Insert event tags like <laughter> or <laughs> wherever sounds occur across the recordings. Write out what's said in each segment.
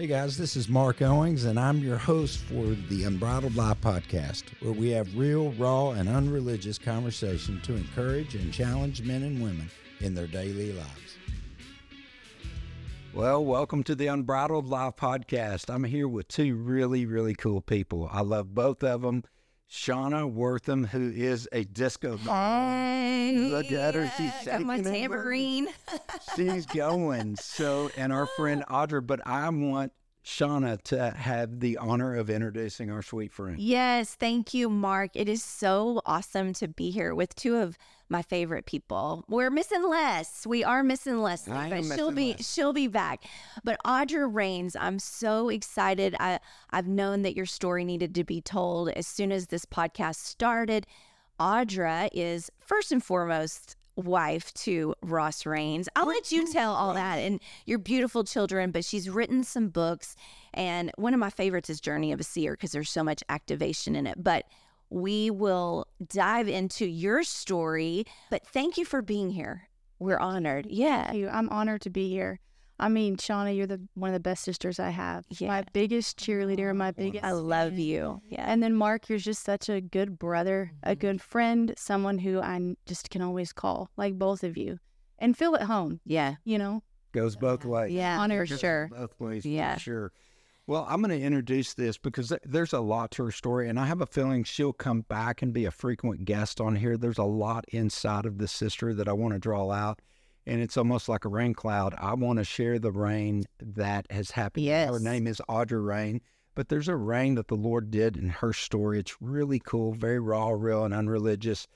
Hey guys, this is Marc Owings, and I'm your host for the Unbridled Life podcast, where we have real, raw, and unreligious conversation to encourage and challenge men and women in their daily lives. Well, welcome to the Unbridled Life podcast. I'm here with two really, really cool people. I love both of them. Shawna Wortham, who is a disco. Hey, Look at her. She's I got my tambourine. She's going. So, and our friend Audra, but I want Shawna to have the honor of introducing our sweet friend. yes, thank you, Marc. It is so awesome to be here with two of my favorite people. We're missing Les. We are missing Leslie, I but am she'll be Les. she'll be back. But Audra Raines, I'm so excited. I I've known that your story needed to be told as soon as this podcast started. Audra is first and foremost wife to Ross Raines. I'll let you mm-hmm. tell all that and your beautiful children, but she's written some books. And one of my favorites is Journey of a Seer because there's so much activation in it. But we will dive into your story. But thank you for being here. We're honored. Yeah. I'm honored to be here. I mean, Shawna, you're the one of the best sisters I have. Yeah. My biggest cheerleader, my biggest. I love you. Yeah. And then Marc, you're just such a good brother, a mm-hmm. good friend, someone who I just can always call, like both of you, and feel at home. Yeah. You know, Goes both ways. Yeah. Honor. For sure. Both ways, Yeah. for sure. Well, I'm going to introduce this because there's a lot to her story, and I have a feeling she'll come back and be a frequent guest on here. There's a lot inside of this sister that I want to draw out, and it's almost like a rain cloud. I want to share the rain that has happened. Yes. Her name is Audra Rain, but there's a rain that the Lord did in her story. It's really cool, very raw, real, and unreligious.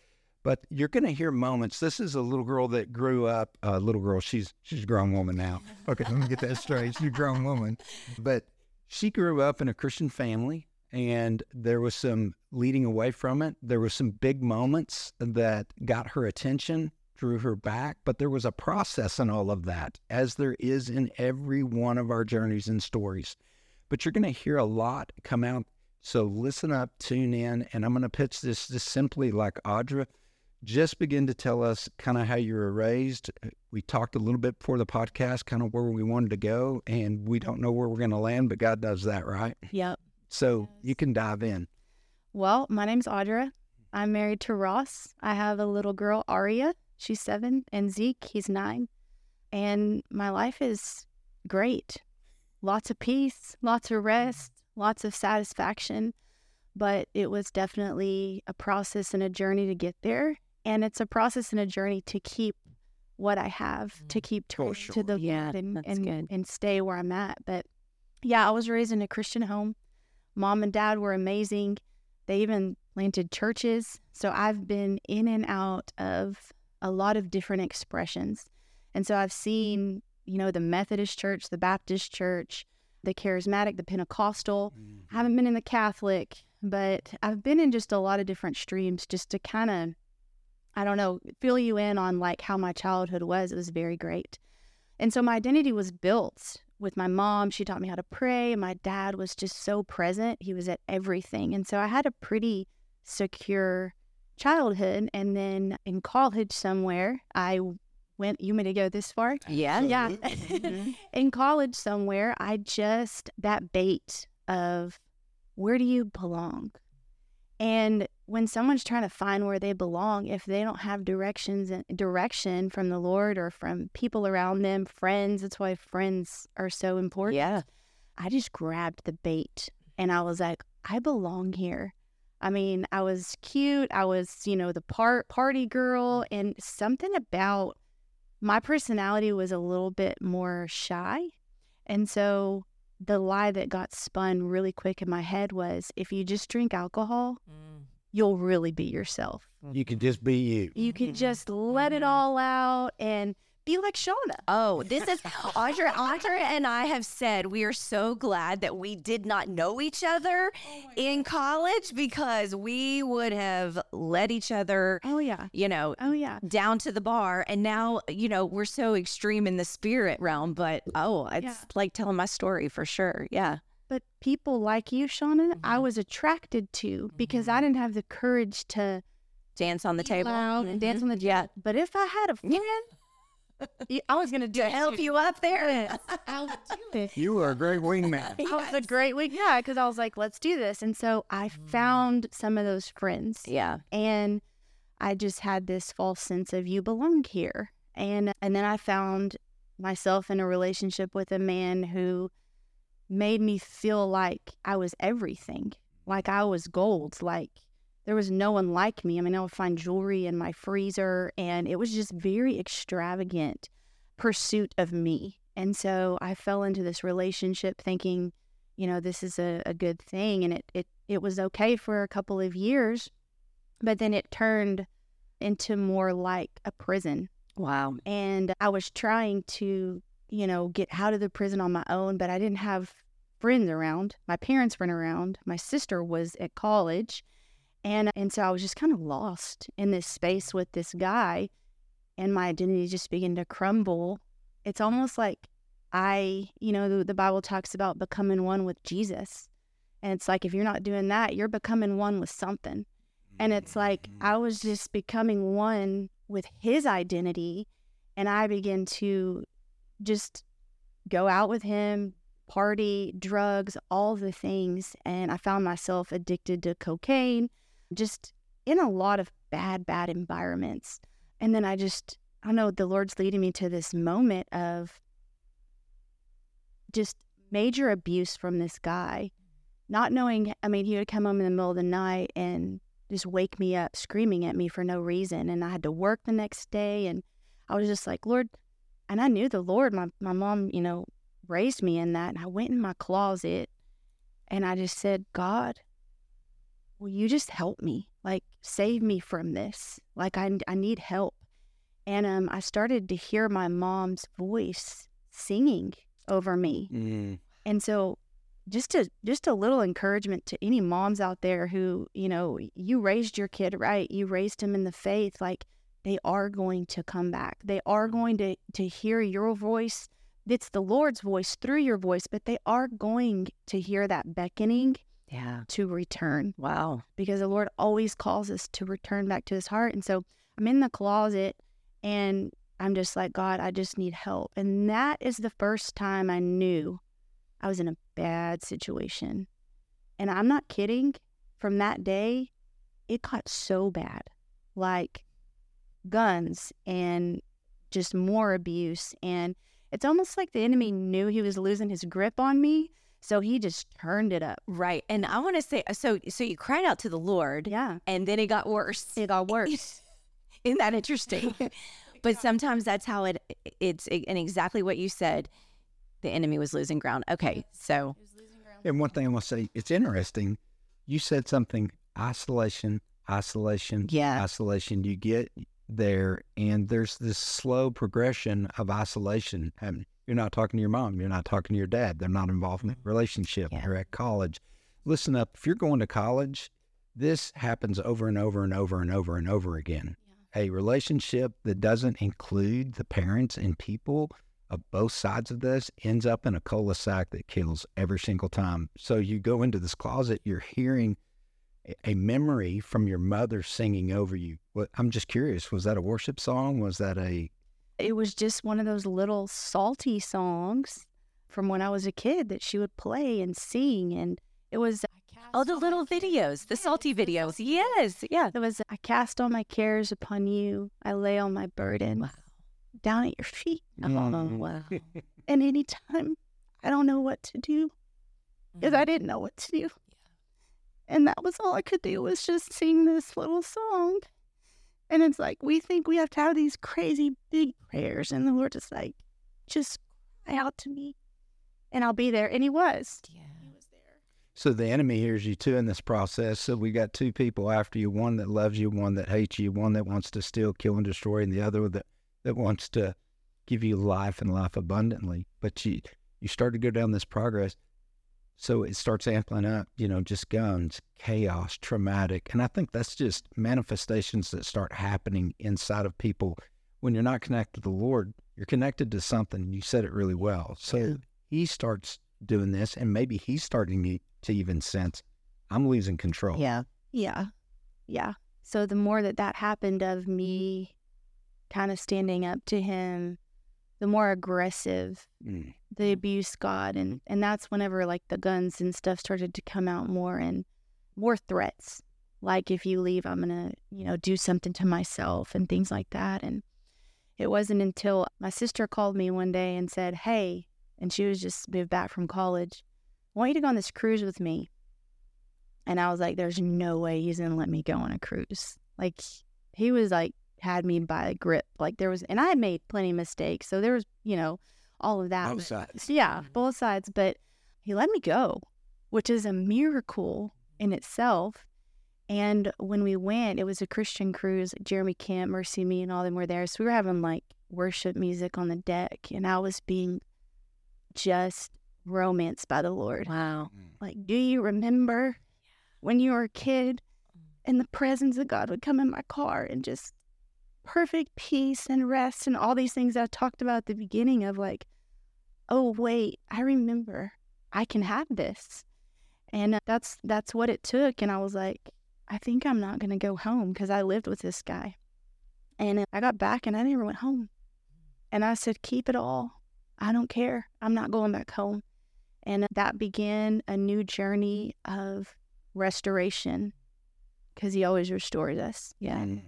But you're going to hear moments. This is a little girl that grew up. A little girl. She's she's a grown woman now. Okay, let me get that straight. She's a grown woman, but she grew up in a Christian family, and there was some leading away from it. There were some big moments that got her attention, drew her back, but there was a process in all of that, as there is in every one of our journeys and stories. But you're going to hear a lot come out. So listen up, tune in, and I'm going to pitch this just simply like Audra. Just begin to tell us kind of how you were raised. We talked a little bit before the podcast, kind of where we wanted to go, and we don't know where we're going to land, but God does that, right? yep. So you can dive in. Well, my name's Audra. I'm married to Ross. I have a little girl, Aria. She's seven, and Zeke, he's nine. And my life is great. Lots of peace, lots of rest, lots of satisfaction. But it was definitely a process and a journey to get there. And it's a process and a journey to keep what I have, to mm, keep For turning sure. to the Yeah, Lord and, and, good. and stay where I'm at. But yeah, I was raised in a Christian home. Mom and dad were amazing. They even planted churches. So I've been in and out of a lot of different expressions. And so I've seen, mm-hmm. you know, the Methodist church, the Baptist church, the charismatic, the Pentecostal. I haven't been in the Catholic, but I've been in just a lot of different streams just to kind of, I don't know, fill you in on like how my childhood was. It was very great. And so my identity was built with my mom. She taught me how to pray. My dad was just so present. He was at everything. And so I had a pretty secure childhood. And then in college somewhere, I went, you meant to go this far? Yeah. Yeah. Mm-hmm. <laughs> in college somewhere, I just, that bait of where do you belong? And when someone's trying to find where they belong, if they don't have directions and direction from the Lord or from people around them, friends, that's why friends are so important. Yeah. I just grabbed the bait and I was like, I belong here. I mean, I was cute. I was, you know, the part party girl mm. and something about my personality was a little bit more shy. And so the lie that got spun really quick in my head was if you just drink alcohol, mm. you'll really be yourself. Mm. You can just be you. You can mm-hmm. just let it mm-hmm. all out and be like Shawna. Oh, this is Audra. Audra and I have said we are so glad that we did not know each other <gasps> in college because we would have let each other, Oh, yeah. you know, Oh, yeah. down to the bar. And now, you know, we're so extreme in the spirit realm. But oh, it's Yeah. like telling my story for sure. Yeah. But people like you, Shawna, I Mhm. was attracted to because I didn't have the courage to Dance on the table. loud and dance Mhm. on the Yeah. But if I had a <laughs> friend I was gonna do <laughs> To it. help you up there. <laughs> I'll do <laughs> it. You were a great wingman. I was a great week, yeah, because I was like, let's do this. And so I found some of those friends, Yeah. and I just had this false sense of you belong here. And and then I found myself in a relationship with a man who made me feel like I was everything, like I was gold, like there was no one like me. I mean, I would find jewelry in my freezer, and it was just very extravagant pursuit of me. And so I fell into this relationship thinking, you know, this is a, a good thing. And it, it, it was okay for a couple of years, but then it turned into more like a prison. Wow. And I was trying to, you know, get out of the prison on my own, but I didn't have friends around. My parents weren't around. My sister was at college. And and so I was just kind of lost in this space with this guy and my identity just began to crumble. It's almost like I, you know, the, the Bible talks about becoming one with Jesus. And it's like if you're not doing that, you're becoming one with something. And it's like mm-hmm. I was just becoming one with his identity. And I began to just go out with him, party, drugs, all the things. And I found myself addicted to cocaine, just in a lot of bad, bad environments. And then I just, I know the Lord's leading me to this moment of just major abuse from this guy, not knowing. I mean, he would come home in the middle of the night and just wake me up screaming at me for no reason. And I had to work the next day. And I was just like, Lord, and I knew the Lord, my, my mom, you know, raised me in that. And I went in my closet and I just said, God, will you just help me? Like, save me from this. Like, I, I need help. And um, I started to hear my mom's voice singing over me. Mm. And so just a just a little encouragement to any moms out there who, you know, you raised your kid right, you raised him in the faith, like they are going to come back. They are going to to hear your voice. It's the Lord's voice through your voice, but they are going to hear that beckoning Yeah. to return Wow. because the Lord always calls us to return back to his heart. And so I'm in the closet and I'm just like, God, I just need help. And that is the first time I knew I was in a bad situation. And I'm not kidding. From that day, it got so bad like guns and just more abuse. And it's almost like the enemy knew he was losing his grip on me. So he just turned it up. Right. And I want to say uh, so so you cried out to the Lord Yeah. and then it got worse. It got worse. <laughs> Isn't that interesting? <laughs> but sometimes that's how it it's and exactly what you said. The enemy was losing ground. Okay. So And one thing I want to say, it's interesting. You said something isolation, isolation, Yeah. isolation. You get there, and there's this slow progression of isolation. happening. You're not talking to your mom. You're not talking to your dad. They're not involved in a mm-hmm. relationship. Yeah. You're at college. Listen up. If you're going to college, this happens over and over and over and over and over again. A relationship that doesn't include the parents and people of both sides of this ends up in a cul-de-sac that kills every single time. So you go into this closet, you're hearing a- a memory from your mother singing over you. What I'm just curious, was that a worship song? Was that a it was just one of those little Psalty songs from when I was a kid that she would play and sing. And it was, all the little videos, the Psalty videos. Yes. Yeah. it was, I cast all my cares upon you. I lay all my burden Wow. down at your feet. Oh, wow. <laughs> And anytime I don't know what to do, because Mm-hmm. I didn't know what to do. And that was all I could do was just sing this little song. And it's like, we think we have to have these crazy big prayers. And the Lord is like, just cry out to me and I'll be there. And He was. Yeah. He was there. So the enemy hears you too in this process. So we got two people after you: one that loves you, one that hates you, one that wants to steal, kill, and destroy, and the other that that wants to give you life and life abundantly. But you you start to go down this progress, so it starts amping up. You know, just guns, chaos, traumatic, and I think that's just manifestations that start happening inside of people when you're not connected to the Lord. You're connected to something. You said it really well. So Yeah. he starts doing this, and maybe he's starting to- to even sense I'm losing control. Yeah. Yeah. Yeah. So the more that that happened of mm-hmm. me kind of standing up to Him the more aggressive Mm. the abuse got and and that's whenever like the guns and stuff started to come out more and more threats like if you leave i'm gonna you know do something to myself and things like that and it wasn't until my sister called me one day and said hey and she was just moved back from college i want you to go on this cruise with me and i was like there's no way he's gonna let me go on a cruise like he was like had me by a grip like there was and i had made plenty of mistakes so there was you know all of that Both but- sides. yeah, Mhm. both sides. But he let me go, which is a miracle in itself. And when we went, it was a Christian cruise. Jeremy Camp, MercyMe, and all them were there. So we were having like worship music on the deck, and I was being just romanced by the Lord. Wow. Mm. Like, do you remember when you were a kid and the presence of God would come in my car and just perfect peace and rest and all these things I talked about at the beginning of like, oh wait, I remember I can have this. And uh, that's that's what it took and I was like, I think I'm not going to go home because I lived with this guy. And uh, I got back and I never went home. And I said, keep it all. I don't care. I'm not going back home. And that began a new journey of restoration because he always restores us. Yeah. Mhm.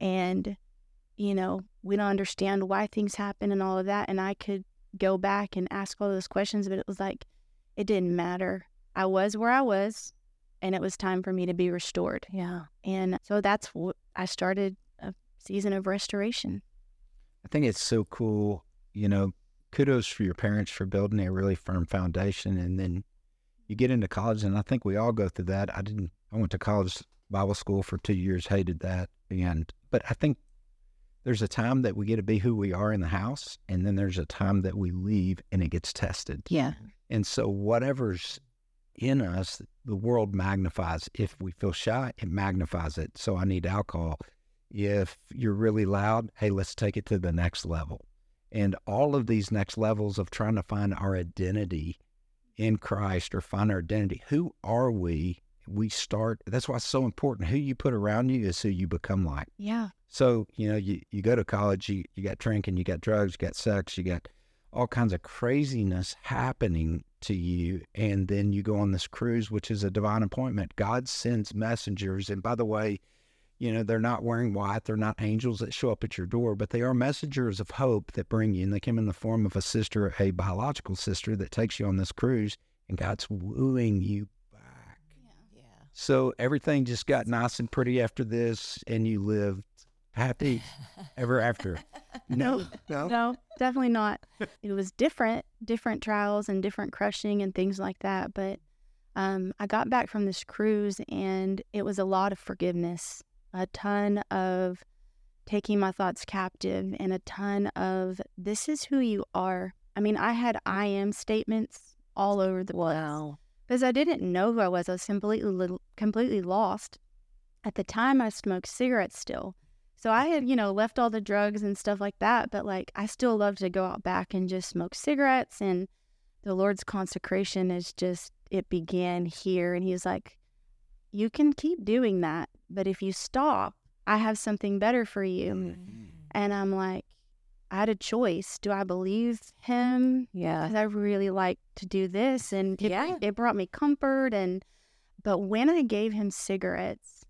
And, you know, we don't understand why things happen and all of that. And I could go back and ask all those questions, but it was like, it didn't matter. I was where I was, and it was time for me to be restored. Yeah. And so that's what I started a season of restoration. I think it's so cool. You know, kudos for your parents for building a really firm foundation. And then you get into college, and I think we all go through that. I didn't, I went to college Bible school for two years, hated that. And, but I think there's a time that we get to be who we are in the house, and then there's a time that we leave and it gets tested. Yeah. And so, whatever's in us, the world magnifies. If we feel shy, it magnifies it. So, I need alcohol. If you're really loud, hey, let's take it to the next level. And all of these next levels of trying to find our identity in Christ or find our identity. Who are we? We start, that's why it's so important. Who you put around you is who you become like. Yeah. So, you know, you, you go to college, you, you got drinking, you got drugs, you got sex, you got all kinds of craziness happening to you. And then you go on this cruise, which is a divine appointment. God sends messengers. And by the way, you know, they're not wearing white, they're not angels that show up at your door, but they are messengers of hope that bring you. And they come in the form of a sister, a biological sister that takes you on this cruise, and God's wooing you back. Yeah. So everything just got nice and pretty after this, and you lived happy ever after. <laughs> No, no. No, definitely not. It was different, different trials and different crushing and things like that. But um, I got back from this cruise and it was a lot of forgiveness, a ton of taking my thoughts captive, and a ton of this is who you are. I mean, I had I am statements all over the place Wow. because I didn't know who I was. I was completely completely lost. At the time, I smoked cigarettes still, so I had you know left all the drugs and stuff like that. But like, I still love to go out back and just smoke cigarettes. And the Lord's consecration is just it began here, and He was like, "You can keep doing that, but if you stop, I have something better for you." Mm-hmm. And I'm like, I had a choice. Do I believe Him? Yeah. because I really like to do this, and it, Yeah. it brought me comfort. And but when I gave him cigarettes,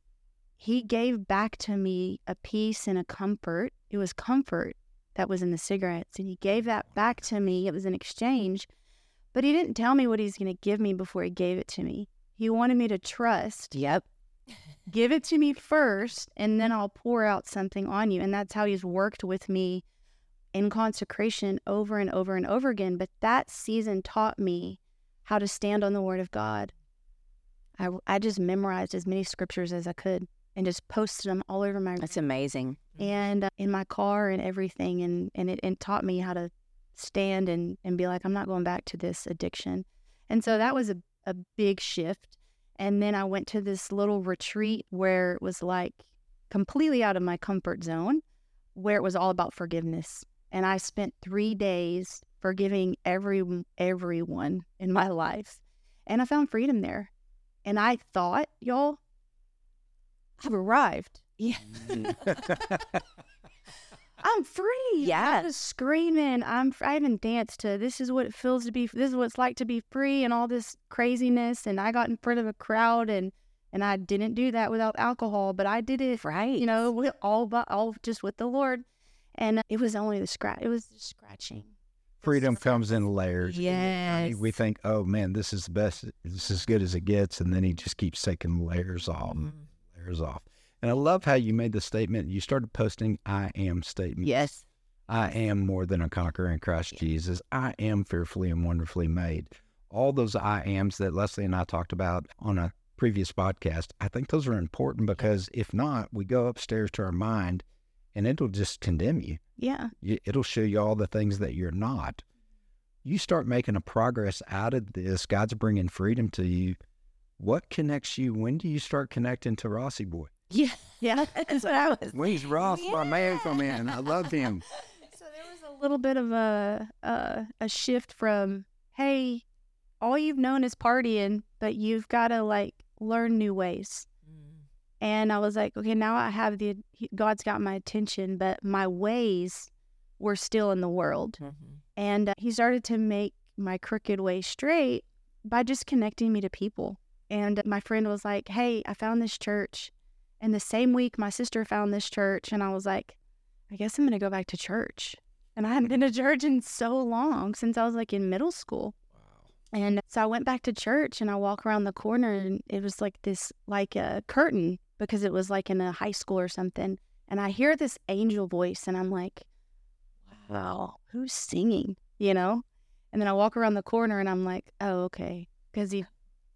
he gave back to me a peace and a comfort. It was comfort that was in the cigarettes, and he gave that back to me. It was an exchange, but he didn't tell me what he's going to give me before he gave it to me. He wanted me to trust. Yep. Give it to me first, and then I'll pour out something on you. And that's how he's worked with me in consecration over and over and over again. But that season taught me how to stand on the word of God. I, I just memorized as many scriptures as I could and just posted them all over my That's amazing. and uh, in my car and everything. And, and it and taught me how to stand and, and be like, I'm not going back to this addiction. And so that was a, a big shift. And then I went to this little retreat where it was like completely out of my comfort zone, where it was all about forgiveness. And I spent three days forgiving every everyone in my <laughs> life. And I found freedom there. And I thought, y'all, I've arrived. Yeah. <laughs> I'm free. Yeah. I Yes. was screaming. I'm. f- I even danced to "This is what it feels to be. This is what it's like to be free," and all this craziness. And I got in front of a crowd, and and I didn't do that without alcohol, but I did it. Right. You know, with all but all just with the Lord, and it was only the scratch. It was just scratching. Freedom comes in layers. Yes. We think, oh man, this is the best. This is as good as it gets, and then he just keeps taking layers off, Mm-hmm. Layers off. And I love how you made the statement. You started posting "I am" statements. Yes. I am more than a conqueror in Christ Jesus. I am fearfully and wonderfully made. All those I ams that Leslie and I talked about on a previous podcast, I think those are important because if not, we go upstairs to our mind and it'll just condemn you. Yeah. It'll show you all the things that you're not. You start making a progress out of this. God's bringing freedom to you. What connects you? When do you start connecting to Rossi Boy? Yeah. <laughs> Yeah. That's what I was. When's Ross, my man, from in? I love him. <laughs> So there was a little bit of a a, a shift from hey, all you've known is partying, but you've got to like learn new ways. And I was like, okay, now I have the God's got my attention, but my ways were still in the world. And uh, he started to make my crooked way straight by just connecting me to people. And my friend was like, hey, I found this church. And the same week, my sister found this church. And I was like, I guess I'm going to go back to church. And I hadn't been to church in so long since I was like in middle school. Wow. And so I went back to church and I walk around the corner and it was like this, like a curtain because it was like in a high school or something. And I hear this angel voice and I'm like, wow, who's singing? You know? And then I walk around the corner and I'm like, oh, okay. Because he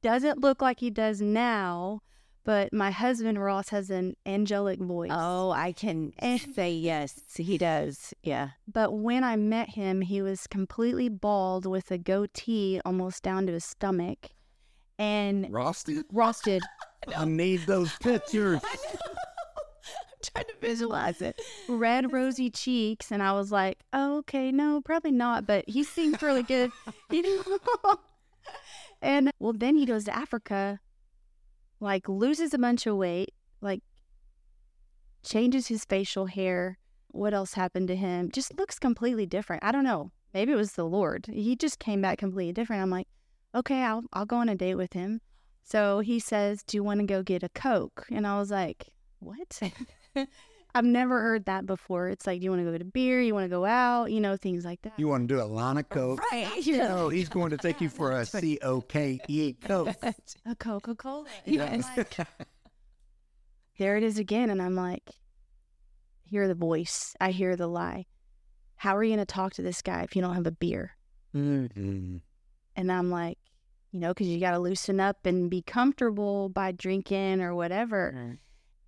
doesn't look like he does now, but my husband Ross has an angelic voice. Oh, I can And- say yes. He does. Yeah. But when I met him, he was completely bald with a goatee almost down to his stomach. And Ross did? Ross did. <laughs> I need those pictures. <laughs> I'm trying to visualize it. red rosy cheeks and I was like, oh, okay, no, probably not, but he seemed really good. You <laughs> know? And well then he goes to Africa, like loses a bunch of weight, like changes his facial hair. What else happened to him? Just looks completely different. I don't know. Maybe it was the Lord. He just came back completely different. I'm like, okay, I'll I'll go on a date with him. So he says, Do you want to go get a Coke? And I was like, What? <laughs> I've never heard that before. It's like, do you want to go get a beer? You want to go out? You know, things like that. You want to do a line of coke? Right. <laughs> You know, he's going to take you <laughs> for a C O K E coke. <laughs> a Coca Cola. Yes. There it is again. And I'm like, hear the voice. I hear the lie. How are you going to talk to this guy if you don't have a beer? Mm. And I'm like, you know, because you got to loosen up and be comfortable by drinking or whatever.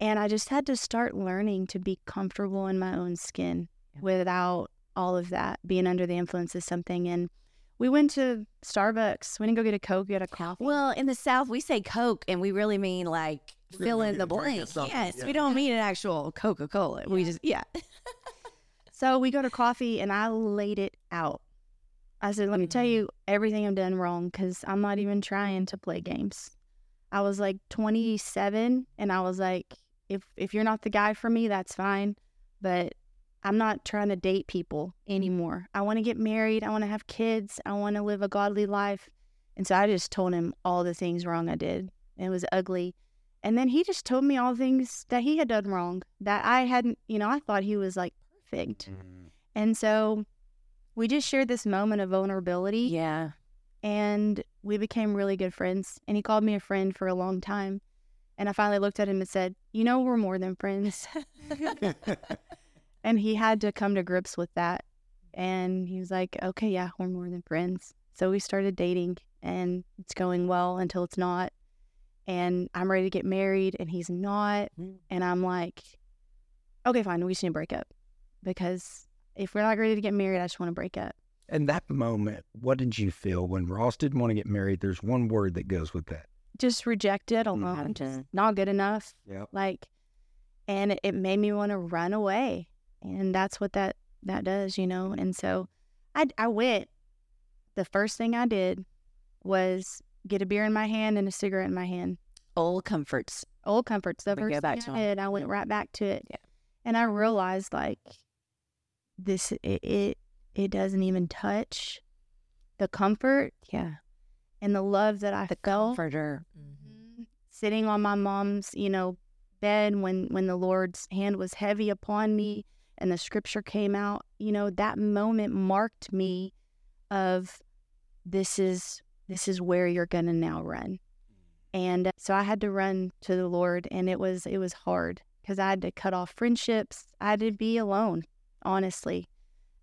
And I just had to start learning to be comfortable in my own skin Yeah. without all of that, being under the influence of something. And we went to Starbucks. We didn't go get a Coke, we get a coffee. Well, in the South, we say Coke, and we really mean like We're fill in the a drink of blank. Yes, yeah. we don't mean an actual Coca Cola. We just yeah. <laughs> So we go to coffee and I laid it out. I said, let me tell mm-hmm. you everything I've done wrong because I'm not even trying to play games. I was like 27 and I was like, if if you're not the guy for me, that's fine. But I'm not trying to date people anymore. I want to get married. I want to have kids. I want to live a godly life. And so I just told him all the things wrong I did. And it was ugly. And then he just told me all the things that he had done wrong that I hadn't, you know, I thought he was like perfect. Mm. And so we just shared this moment of vulnerability Yeah. and we became really good friends. And he called me a friend for a long time. And I finally looked at him and said, You know, we're more than friends. <laughs> <laughs> and he had to come to grips with that. And he was like, Okay, yeah, we're more than friends. So we started dating and it's going well until it's not. And I'm ready to get married and he's not. Mm. And I'm like, Okay, fine, we just need to break up. Because if we're not ready to get married, I just want to break up. In that moment, what did you feel when Ross didn't want to get married? There's one word that goes with that. Just rejected alone, just not good enough. Yep. like and it, made me want to run away and that's what that that does you know and so i i went the first thing i did was get a beer in my hand and a cigarette in my hand Old comforts. old comforts the We go first back thing I did, i went right back to it Yeah. and i realized like this it it, it doesn't even touch the comfort Yeah. And the love that I The felt comforter. Mhm. sitting on my mom's, you know, bed when when the Lord's hand was heavy upon me and the scripture came out, you know, that moment marked me of this is this is where you're going to now run. And uh, so I had to run to the Lord and it was it was hard cuz I had to cut off friendships. I had to be alone, honestly.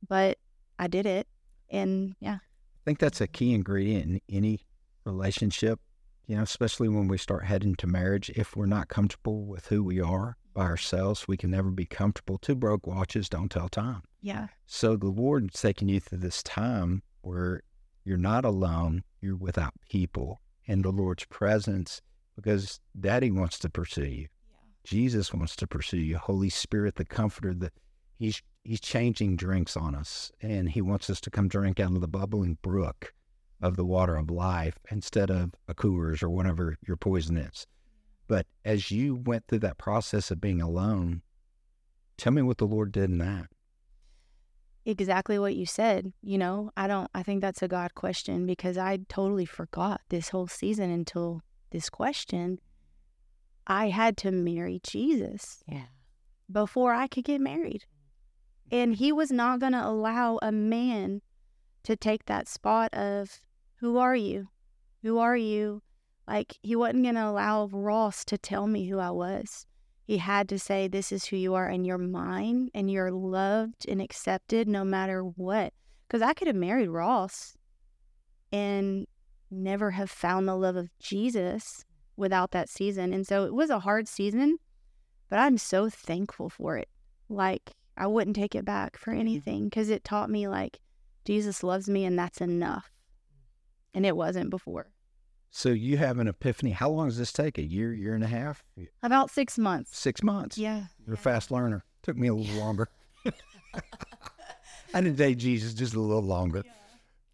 But I did it. And yeah. I think that's a key ingredient in any relationship, you know, especially when we start heading to marriage. If we're not comfortable with who we are by ourselves, we can never be comfortable. Two broke watches don't tell time. Yeah. So the Lord's taking you through this time where you're not alone, you're without people in the Lord's presence because Daddy wants to pursue you. Jesus wants to pursue you. Holy Spirit, the Comforter, the He's He's changing drinks on us, and He wants us to come drink out of the bubbling brook of the water of life instead of a Coors or whatever your poison is. But as you went through that process of being alone, tell me what the Lord did in that. exactly what you said. You know, I don't, I think that's a God question because I totally forgot this whole season until this question. I had to marry Jesus Yeah. before I could get married. And he was not going to allow a man to take that spot of, who are you? Who are you? Like, he wasn't going to allow Ross to tell me who I was. He had to say, This is who you are, and you're mine, and you're loved and accepted no matter what. Because I could have married Ross and never have found the love of Jesus without that season. And so it was a hard season, but I'm so thankful for it. Like, I wouldn't take it back for mm-hmm. anything because it taught me, like, Jesus loves me and that's enough. And it wasn't before. So you have an epiphany. How long does this take? A year, year and a half, About six months. six months? Yeah. You're a fast learner. Took me a little longer. <laughs> I didn't date Jesus just a little longer.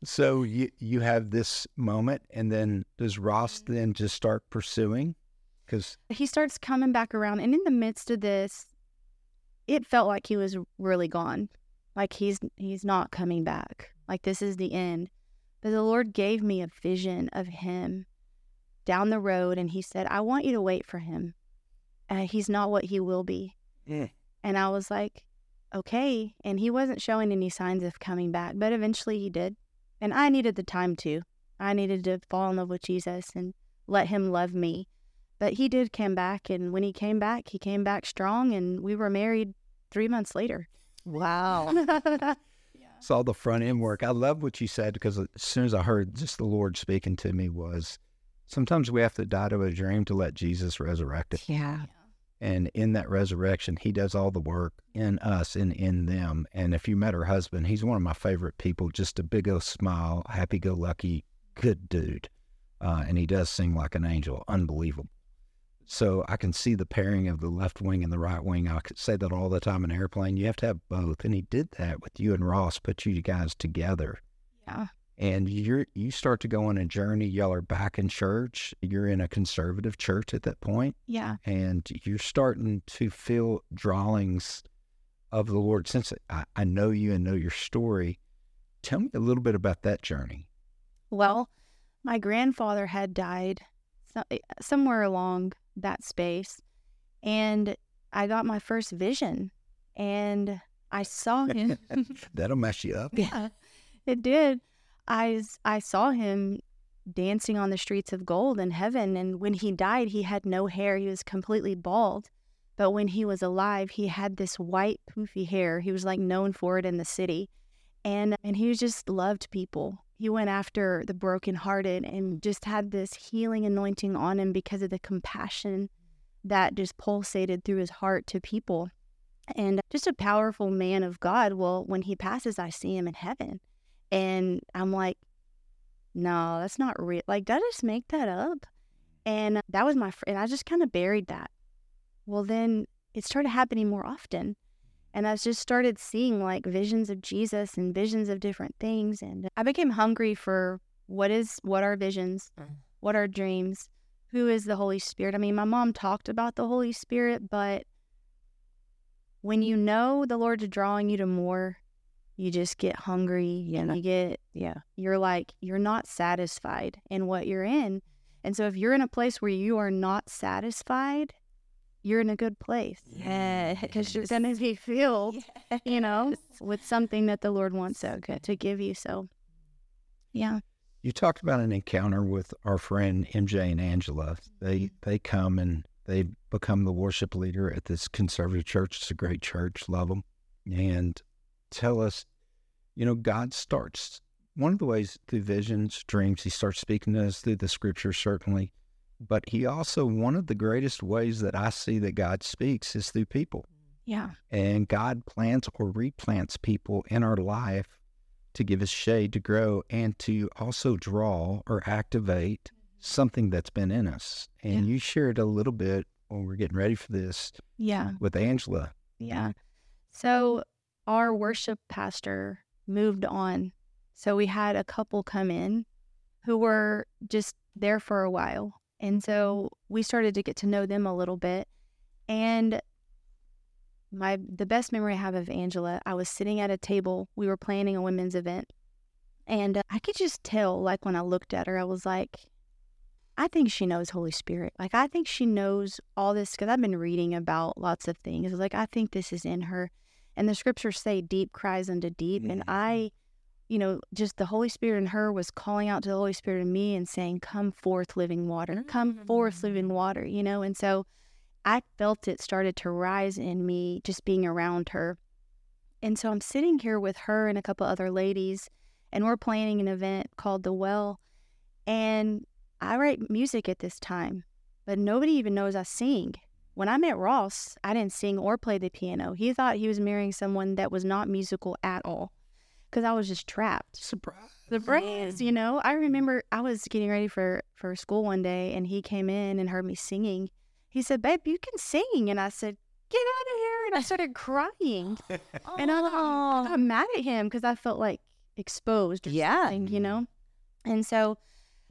So you you have this moment, and then does Ross mm-hmm. then just start pursuing? Because he starts coming back around and in the midst of this it felt like he was really gone like he's he's not coming back like this is the end but the lord gave me a vision of him down the road and he said i want you to wait for him uh, he's not what he will be Mm. and i was like okay and he wasn't showing any signs of coming back but eventually he did and i needed the time too i needed to fall in love with jesus and let him love me but he did come back, and when he came back, he came back strong, and we were married three months later. Wow. <laughs> saw the front end work. I love what you said because as soon as I heard just the Lord speaking to me was sometimes we have to die to a dream to let Jesus resurrect it. yeah. And in that resurrection, he does all the work in us and in them. And if you met her husband, he's one of my favorite people, just a big old smile, happy go lucky, good dude. Uh, and he does sing like an angel, unbelievable. So I can see the pairing of the left wing and the right wing. I could say that all the time in airplane. You have to have both. And he did that with you and Ross, put you guys together. Yeah. And you're you start to go on a journey. Y'all are back in church. You're in a conservative church at that point Yeah. and you're starting to feel drawings of the Lord. Since I, I know you and know your story, tell me a little bit about that journey. Well, my grandfather had died eh, somewhere along that space, and I got my first vision, and I saw him. <laughs> That'll mess you up. Yeah, it did. I, I saw him dancing on the streets of gold in heaven, and when he died, he had no hair. He was completely bald. But when he was alive, he had this white poofy hair. He was like known for it in the city, and and he just loved people. He went after the brokenhearted and just had this healing anointing on him because of the compassion that just pulsated through his heart to people and just a powerful man of God. Well, when he passes, I see him in heaven. And I'm like, no, that's not real. Like, did I just make that up? And that was my, fr- and I just kind of buried that. Well, then it started happening more often. And I just started seeing like visions of Jesus and visions of different things. And I became hungry for what is, what are visions? Mm. What are dreams? Who is the Holy Spirit? I mean, my mom talked about the Holy Spirit, but when you know the Lord's drawing you to more, you just get hungry. Yeah. You get Yeah. you're like you're not satisfied in what you're in. And so if you're in a place where you are not satisfied, you're in a good place. Yeah. Eh, because you're gonna be filled, you know, with something that the Lord wants to, to give you. So yeah. You talked about an encounter with our friend MJ and Angela. They mm-hmm. they come and they become the worship leader at this conservative church. It's a great church, love them, and tell us, you know, God starts one of the ways through visions, dreams. He starts speaking to us through the scriptures, certainly, but he also one of the greatest ways that I see that God speaks is through people. Yeah. And God plants or replants people in our life to give us shade to grow and to also draw or activate mm-hmm. something that's been in us. And you shared a little bit when we're getting ready for this Yeah. with Angela. Yeah. So our worship pastor moved on. So we had a couple come in who were just there for a while. And so we started to get to know them a little bit. And my the best memory I have of Angela, I was sitting at a table. We were planning a women's event. And uh, I could just tell like when I looked at her, I was like I think she knows Holy Spirit. Like I think she knows all this because I've been reading about lots of things. Like I think this is in her, and the scriptures say deep cries unto deep, and Mhm. I, you know, just the Holy Spirit in her was calling out to the Holy Spirit in me and saying, "Come forth, living water. Come forth, mm. living water." You know, and so I felt it started to rise in me just being around her, and so I'm sitting here with her and a couple other ladies, and we're planning an event called the Well, and I write music at this time, but nobody even knows I sing. When I met Ross, I didn't sing or play the piano. He thought he was marrying someone that was not musical at all because I was just trapped. Surprise. The brains, you know. I remember I was getting ready for, for school one day and he came in and heard me singing. He said, Babe, you can sing. And I said, Get out of here. And I started crying. <laughs> And I, got mad at him because I felt like exposed or Yeah. something, you know? And so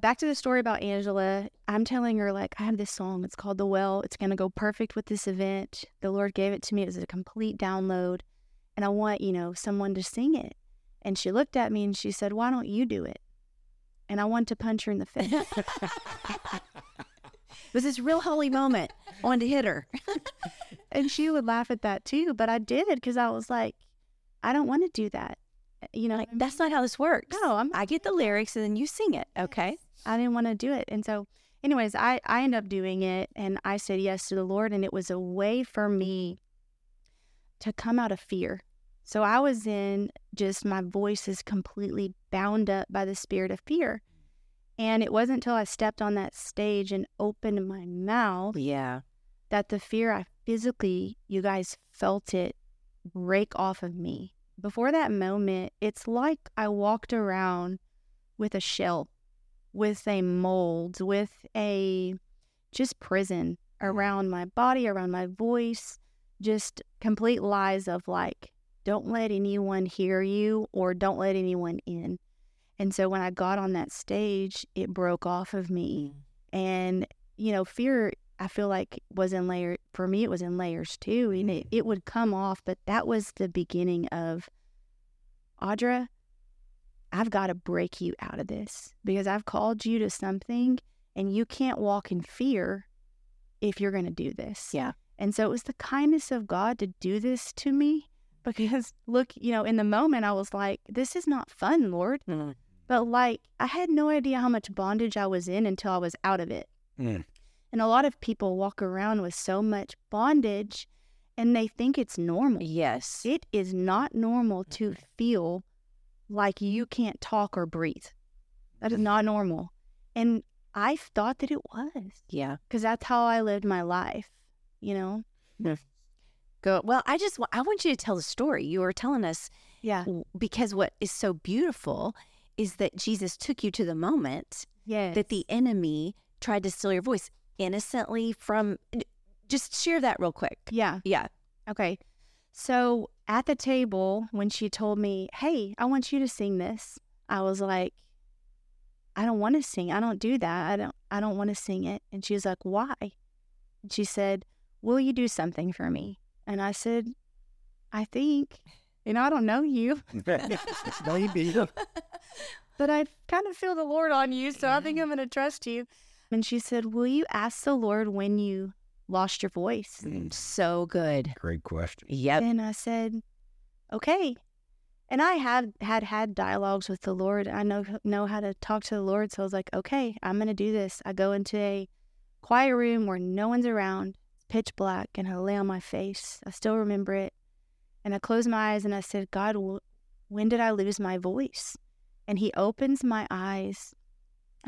back to the story about Angela, I'm telling her, like, I have this song. It's called The Well. It's going to go perfect with this event. The Lord gave it to me. It was a complete download. And I want, you know, someone to sing it. And she looked at me and she said, Why don't you do it? And I wanted to punch her in the face. <laughs> It was this real holy moment. I wanted to hit her. <laughs> and she would laugh at that too. But I did because I was like, I don't want to do that. Uh, you know, Like, that's not how this works. no, I'm I get the lyrics and then you sing it. Okay. I didn't want to do it. And so, anyways, I, I ended up doing it and I said yes to the Lord. And it was a way for me to come out of fear. So I was in just my voice is completely bound up by the spirit of fear. And it wasn't until I stepped on that stage and opened my mouth Yeah. that the fear I physically, you guys felt it break off of me. Before that moment, it's like I walked around with a shell, with a mold, with a just prison mm. around my body, around my voice, just complete lies of like, don't let anyone hear you or don't let anyone in. And so when I got on that stage, it broke off of me. Mm. And, you know, fear, I feel like was in layer, for me, it was in layers too. And it, it would come off, but that was the beginning of Audra, I've got to break you out of this because I've called you to something and you can't walk in fear if you're going to do this. Yeah. And so it was the kindness of God to do this to me because <laughs> look, you know, in the moment I was like, this is not fun, Lord. Mhm. But like, I had no idea how much bondage I was in until I was out of it. Mm. And a lot of people walk around with so much bondage and they think it's normal. Yes. It is not normal to feel like you can't talk or breathe. That is not normal. And I thought that it was Yeah. because that's how I lived my life, you know? Go. Well, I just I want you to tell the story. You were telling us Yeah. because what is so beautiful is that Jesus took you to the moment Yes. that the enemy tried to steal your voice innocently from. Just share that real quick. Yeah. Yeah. Okay. So at the table, when she told me, Hey, I want you to sing this, I was like, I don't want to sing. I don't do that. I don't I don't want to sing it. And she was like, Why? And she said, Will you do something for me? And I said, I think. You know, I don't know you, <laughs> Maybe. <laughs> but I kind of feel the Lord on you, so I think I'm going to trust you. And she said, Will you ask the Lord when you lost your voice? Mm, So good. Great question. Yep. And I said, Okay. And I had had had dialogues with the Lord. I know know how to talk to the Lord, so I was like, okay, I'm gonna do this. I go into a quiet room where no one's around, it's pitch black, and I lay on my face. I still remember it, and I closed my eyes and I said, God, wh- when did I lose my voice? And He opens my eyes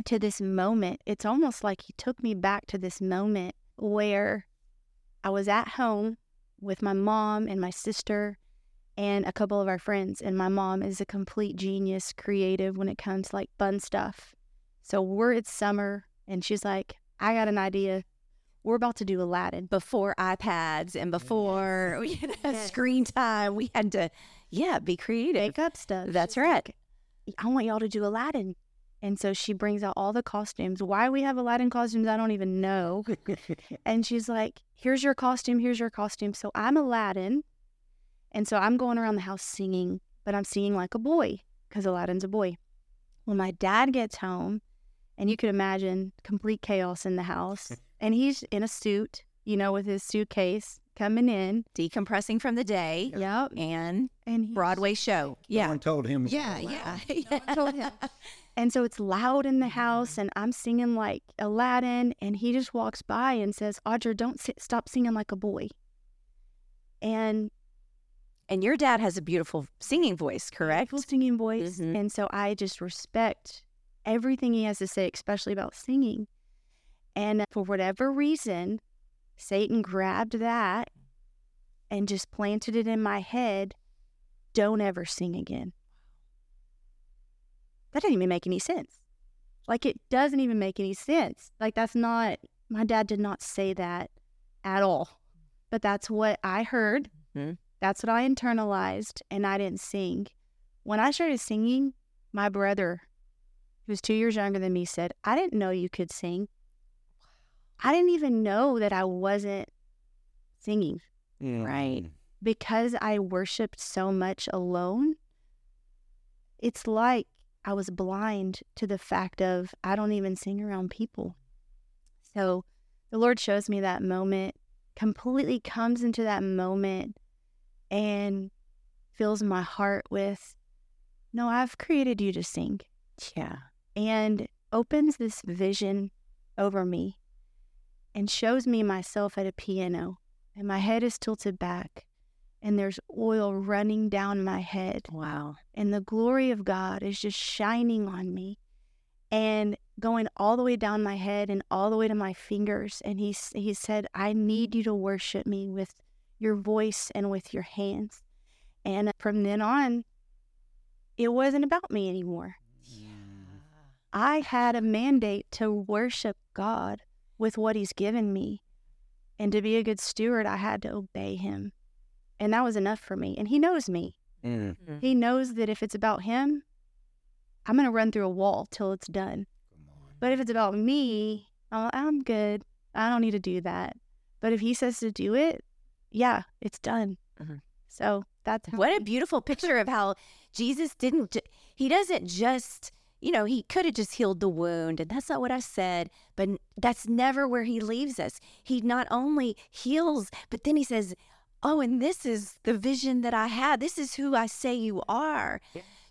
to this moment. It's almost like He took me back to this moment where I was at home with my mom and my sister and a couple of our friends. And my mom is a complete genius, creative when it comes to like fun stuff. So we're it's summer, and she's like, "I got an idea. We're about to do Aladdin." Before iPads and before <laughs> we had Yes. screen time, we had to, yeah, be creative. Make up stuff. That's She's right. like, I want y'all to do Aladdin. And so she brings out all the costumes. Why we have Aladdin costumes, I don't even know. <laughs> And she's like, here's your costume, here's your costume. So I'm Aladdin. And so I'm going around the house singing, but I'm singing like a boy because Aladdin's a boy. When my dad gets home, and you could imagine complete chaos in the house, <laughs> and he's in a suit, you know, with his suitcase coming in. Decompressing from the day Yep. and And Broadway show. Yeah. Someone told him. Yeah, yeah. yeah. <laughs> told him. <laughs> And so it's loud in the house, and I'm singing like Aladdin, and he just walks by and says, Audra, don't sit, stop singing like a boy. And And your dad has a beautiful singing voice, correct? full singing voice. Mhm. And so I just respect everything he has to say, especially about singing. And for whatever reason, Satan grabbed that and just planted it in my head don't ever sing again. That didn't even make any sense. Like, it doesn't even make any sense. Like, that's not, my dad did not say that at all. But that's what I heard. Mhm. That's what I internalized, and I didn't sing. When I started singing, my brother, who was two years younger than me, said, I didn't know you could sing. I didn't even know that I wasn't singing Right. Mm. because I worshiped so much alone. It's like I was blind to the fact of I don't even sing around people. So the Lord shows me that moment, completely comes into that moment and fills my heart with, No, I've created you to sing Yeah. and opens this vision over me and shows me myself at a piano and my head is tilted back and there's oil running down my head Wow. and the glory of God is just shining on me and going all the way down my head and all the way to my fingers and he he said I need you to worship me with your voice and with your hands and from then on it wasn't about me anymore Yeah. I had a mandate to worship God with what He's given me. And to be a good steward, I had to obey Him. And that was enough for me. And He knows me. Mm, He knows that if it's about Him, I'm going to run through a wall till it's done. But if it's about me, I'm, I'm good. I don't need to do that. But if He says to do it, yeah, it's done. Mhm. So that's What a beautiful picture of how Jesus didn't, he doesn't just, you know, he could have just healed the wound. And that's not what I said, but that's never where he leaves us. He not only heals, but then he says, Oh, and this is the vision that I had. This is who I say you are.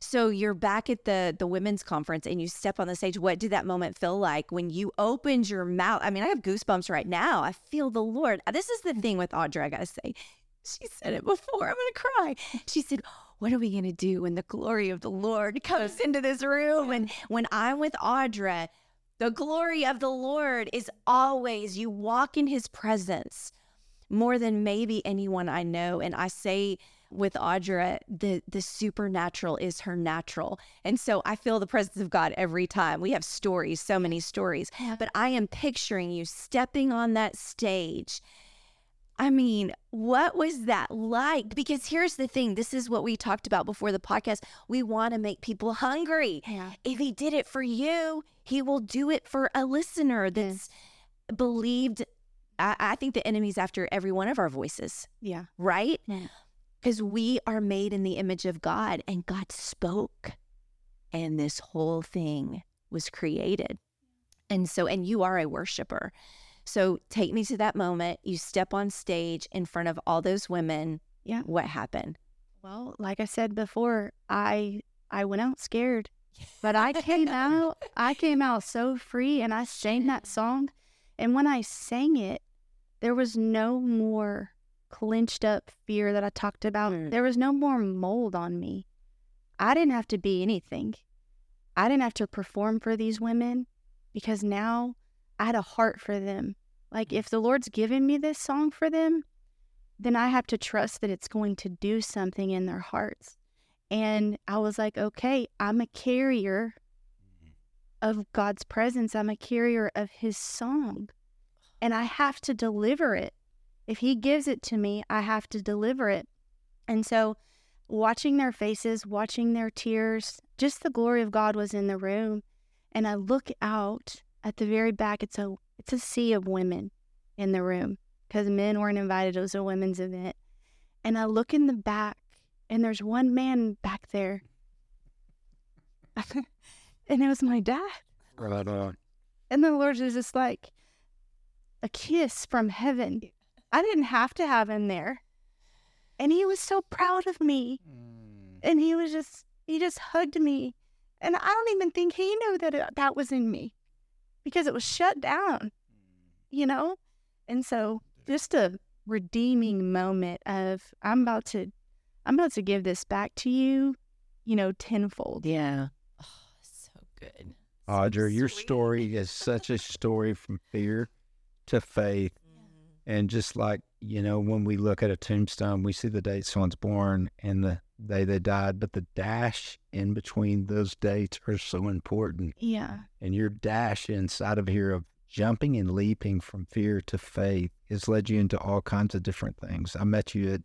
So you're back at the the women's conference and you step on the stage. What did that moment feel like when you opened your mouth? I mean, I have goosebumps right now. I feel the Lord. This is the thing with Audra, I gotta say. She said it before. I'm gonna cry. She said, What are we gonna do when the glory of the Lord comes into this room? And when I'm with Audra, the glory of the Lord is always you walk in his presence more than maybe anyone I know. And I say with Audra, the the supernatural is her natural. And so I feel the presence of God every time. We have stories, so many stories. But I am picturing you stepping on that stage. I mean, what was that like? Because here's the thing this is what we talked about before the podcast. We want to make people hungry. Yeah. If he did it for you, he will do it for a listener that's believed. I, I think the enemy's after every one of our voices, Yeah. right? Yeah. because we are made in the image of God and God spoke and this whole thing was created. And so, and you are a worshiper. So take me to that moment. You step on stage in front of all those women. Yeah. What happened? Well, like I said before, I I went out scared, but I came <laughs> out I came out so free and I sang that song. And when I sang it, there was no more clenched up fear that I talked about. Mm. There was no more mold on me. I didn't have to be anything. I didn't have to perform for these women because now I had a heart for them. Like if the Lord's given me this song for them, then I have to trust that it's going to do something in their hearts. And I was like, okay, I'm a carrier of God's presence. I'm a carrier of his song. And I have to deliver it. If he gives it to me, I have to deliver it. And so watching their faces, watching their tears, just the glory of God was in the room. And I look out at the very back, it's a it's a sea of women in the room because men weren't invited. It was a women's event. And I look in the back, and there's one man back there. <laughs> and it was my dad. Right on. And the Lord was just like a kiss from heaven. I didn't have to have him there. And he was so proud of me. Mm. And he was just, he just hugged me. And I don't even think he knew that it, that was in me because it was shut down, you know? And so just a redeeming moment of I'm about to, I'm about to give this back to you, you know, tenfold. Yeah. Oh, so good. So Audra, your story is such a story from fear to faith. Mm-hmm. And just like, you know, when we look at a tombstone, we see the date someone's born and the day they died, but the dash in between those dates are so important. Yeah. And your dash inside of here of jumping and leaping from fear to faith has led you into all kinds of different things. I met you at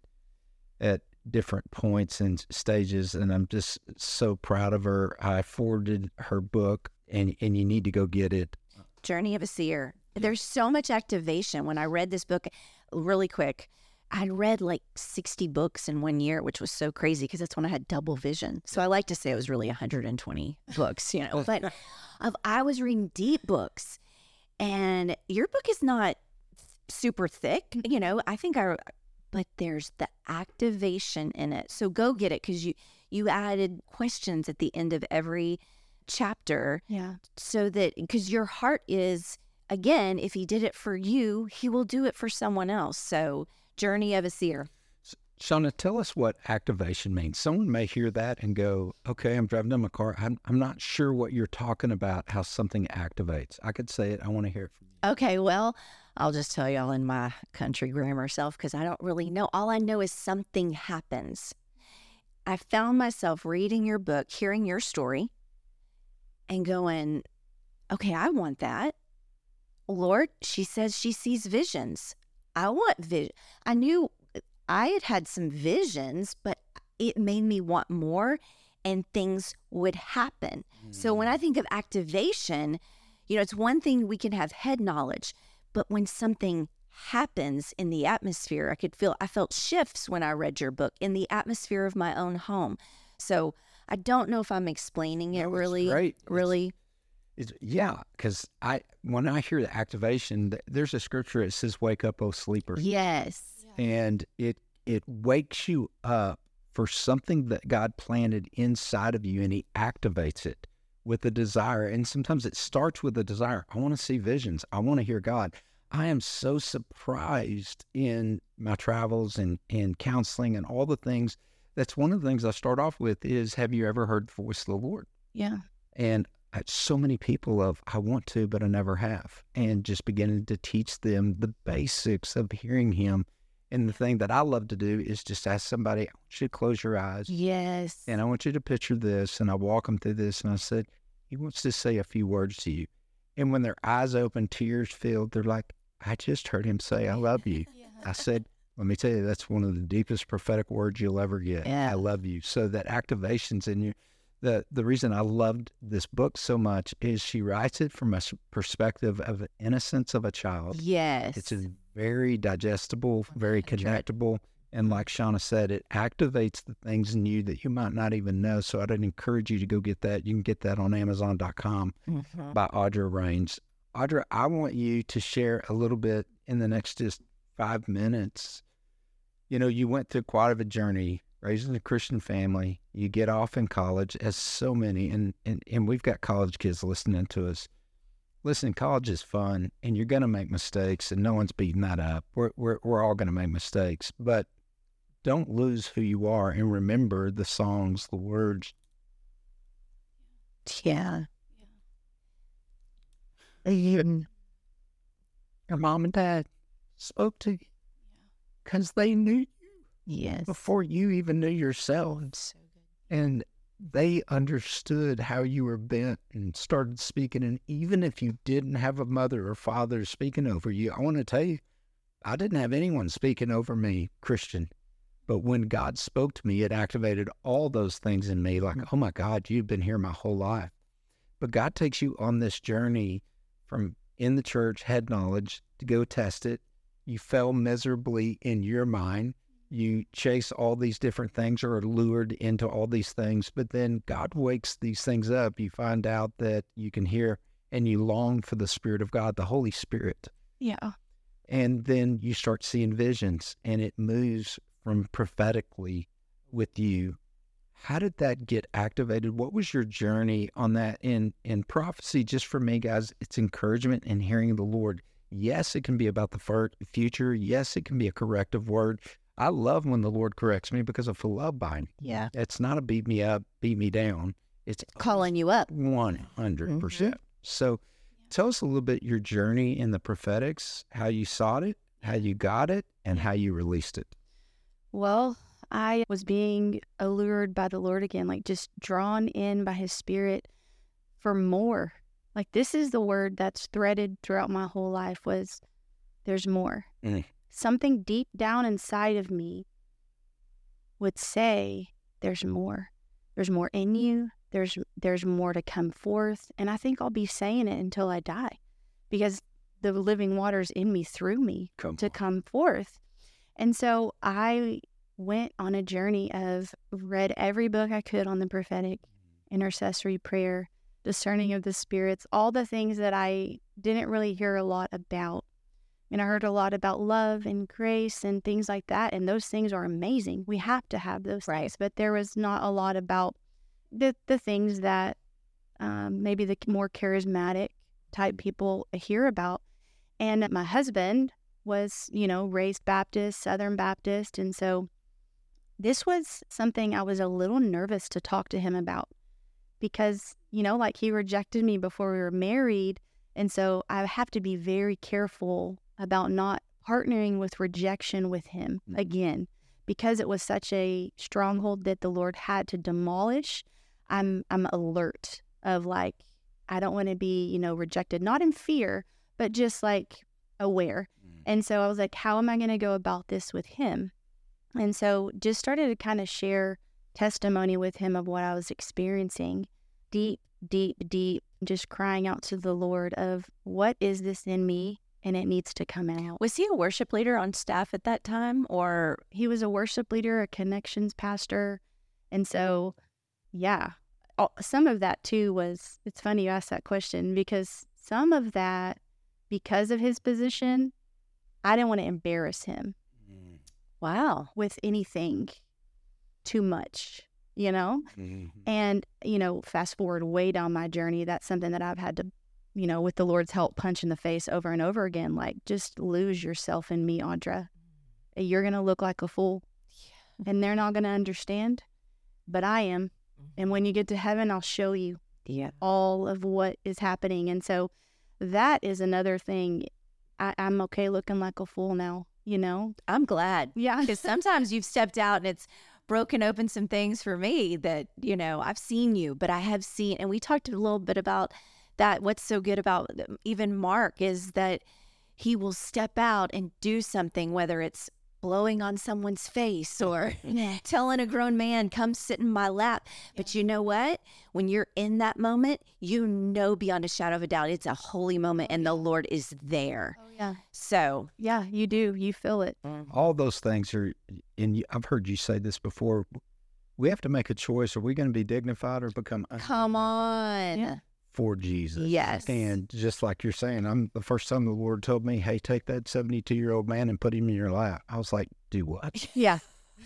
at different points and stages, and I'm just so proud of her. I forwarded her book, and and you need to go get it. Journey of a Seer. There's so much activation. When I read this book, really quick, I'd read like 60 books in one year, which was so crazy because that's when I had double vision. So I like to say it was really 120 books, you know. But of, I was reading deep books, and your book is not super thick, mm. you know. I think I, but there's the activation in it. So go get it because you you added questions at the end of every chapter Yeah. so that because your heart is again if he did it for you he will do it for someone else so journey of a seer Shawna, tell us what activation means. Someone may hear that and go, "Okay, I'm driving down my car. I'm I'm not sure what you're talking about. How something activates." I could say it. I want to hear it from you. okay well i'll just tell y'all in my country grammar self because i don't really know all i know is something happens i found myself reading your book hearing your story and going okay i want that lord she says she sees visions i want vision i knew i had had some visions but it made me want more and things would happen. So when i think of activation you know it's one thing we can have head knowledge but when something happens in the atmosphere i could feel i felt shifts when i read your book in the atmosphere of my own home. So i don't know if i'm explaining it No, really really It's, yeah, because I when I hear the activation, there's a scripture that says, "Wake up, O sleeper," yes and it it wakes you up for something that God planted inside of you, and He activates it with a desire. And sometimes it starts with a desire. I want to see visions. I want to hear God. I am so surprised in my travels and and counseling and all the things. That's one of the things I start off with is, "Have you ever heard the voice of the Lord?" Yeah. and I, so many people of I want to, but I never have, and just beginning to teach them the basics of hearing Him. And the thing that I love to do is just ask somebody, I want you to close your eyes, yes and I want you to picture this, and I walk them through this, and I said, He wants to say a few words to you, and when their eyes open, tears filled, they're like, I just heard Him say, I love you. <laughs> I said, let me tell you, that's one of the deepest prophetic words you'll ever get. Yeah. I love you. So that activation's in you. The the reason I loved this book so much is she writes it from a perspective of innocence of a child. yes It's very digestible, very connectable, And like Shawna said, it activates the things in you that you might not even know. So I'd encourage you to go get that. You can get that on Amazon.com Mhm. by Audra Raines. Audra, I want you to share a little bit in the next just five minutes. You know, you went through quite of a journey, raising a Christian family. You get off in college, as so many, and, and, and we've got college kids listening to us. Listen, college is fun, and you're going to make mistakes, and no one's beating that up. We're, we're, we're all going to make mistakes, but don't lose who you are and remember the songs, the words. Yeah. Even your mom and dad spoke to you because they knew you Yes. before you even knew yourself. So. And they understood how you were bent and started speaking. And even if you didn't have a mother or father speaking over you, I want to tell you, I didn't have anyone speaking over me, Christian. But when God spoke to me, it activated all those things in me like, oh my God, you've been here my whole life. But God takes you on this journey from in the church, head knowledge, to go test it. You fell miserably in your mind you chase all these different things or are lured into all these things, but then God wakes these things up. You find out that you can hear and you long for the Spirit of God, the Holy Spirit. Yeah. And then you start seeing visions and it moves from prophetically with you. How did that get activated? What was your journey on that? In in prophecy, just for me, guys, it's encouragement and hearing the Lord. Yes, it can be about the future. Yes, it can be a corrective word. I love when the Lord corrects me because I feel loved by Him. Yeah. It's not a beat me up, beat me down. It's Calling you up. one hundred percent. So, tell us a little bit your journey in the prophetics, how you sought it, how you got it, and how you released it. Well, I was being allured by the Lord again, like just drawn in by his spirit for more. Like this is the word that's threaded throughout my whole life was there's more. Mm. Something deep down inside of me would say there's more. There's more in you. There's there's more to come forth, and I think I'll be saying it until I die because the living waters in me through me Come to come forth. And so I went on a journey of read every book I could on the prophetic, mm. intercessory prayer, discerning of the spirits, all the things that I didn't really hear a lot about. And I heard a lot about love and grace and things like that. And those things are amazing. We have to have those Right. things. But there was not a lot about the, the things that um, maybe the more charismatic type people hear about. And my husband was, you know, raised Baptist, Southern Baptist. And so this was something I was a little nervous to talk to him about because, you know, like he rejected me before we were married. And so I have to be very careful about not partnering with rejection with him Mhm. again because it was such a stronghold that the Lord had to demolish. I'm I'm alert of like I don't want to be, you know, rejected not in fear, but just like aware. And so I was like, how am I going to go about this with him? And so just started to kind of share testimony with him of what I was experiencing. Deep, deep, deep, just crying out to the Lord of what is this in me and it needs to come out. Was he a worship leader on staff at that time or He was a worship leader, a connections pastor. And so, yeah, some of that too was, it's funny you asked that question because some of that, because of his position, I didn't want to embarrass him. wow. with anything too much, you know? Mm-hmm. And, you know, fast forward way down my journey, that's something that I've had to, you know, with the Lord's help, punch in the face over and over again. Like, just lose yourself in me, Audra. Eh, you're going to look like a fool and they're not going to understand, but I am. And when you get to heaven, I'll show you Yeah. all of what is happening. And so that is another thing. I, I'm okay looking like a fool now, you know? I'm glad. Yeah. Because sometimes you've stepped out and it's broken open some things for me that, you know, I've seen you, but I have seen, and we talked a little bit about that. What's so good about even Marc is that he will step out and do something, whether it's blowing on someone's face <laughs> or <laughs> telling a grown man, come sit in my lap. But you know what? When you're in that moment, you know beyond a shadow of a doubt, it's a holy moment and the Lord is there. Oh yeah. So, Yeah, you do. You feel it. Mm-hmm. All those things are, and I've heard you say this before. We have to make a choice. Are we going to be dignified or become come on. Yeah. For Jesus? Yes. And just like you're saying, I'm the first time the Lord told me, "Hey, take that 72 year old man and put him in your lap." I was like, "Do what?" <laughs> Yeah.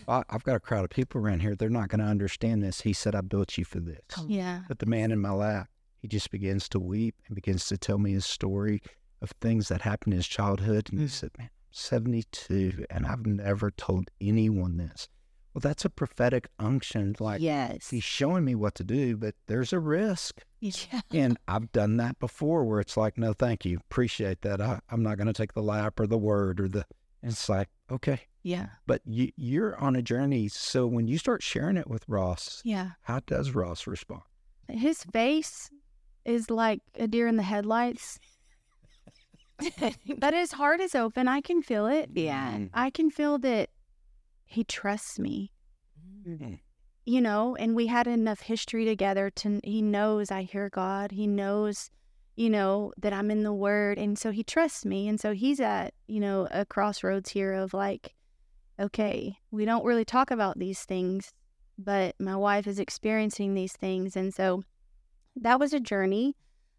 I, I've got a crowd of people around here. They're not going to understand this. He said, "I built you for this." Yeah. Put the man in my lap. He just begins to weep and begins to tell me his story of things that happened in his childhood. And he mm. said, "Man, I'm 72, and I've never told anyone this." Well, that's a prophetic unction. Like yes. he's showing me what to do, but there's a risk. Yeah. And I've done that before where it's like, no, thank you. Appreciate that. I, I'm not going to take the lap or the word or the. It's like, okay. Yeah. But you, you're on a journey. So when you start sharing it with Ross, Yeah. how does Ross respond? His face is like a deer in the headlights. But his heart is open. I can feel it. yeah. I can feel that he trusts me. Mhm. you know, and we had enough history together to he knows I hear God. He knows, you know, that I'm in the word and so he trusts me and so he's at, you know, a crossroads here of like okay, we don't really talk about these things, but my wife is experiencing these things and so that was a journey.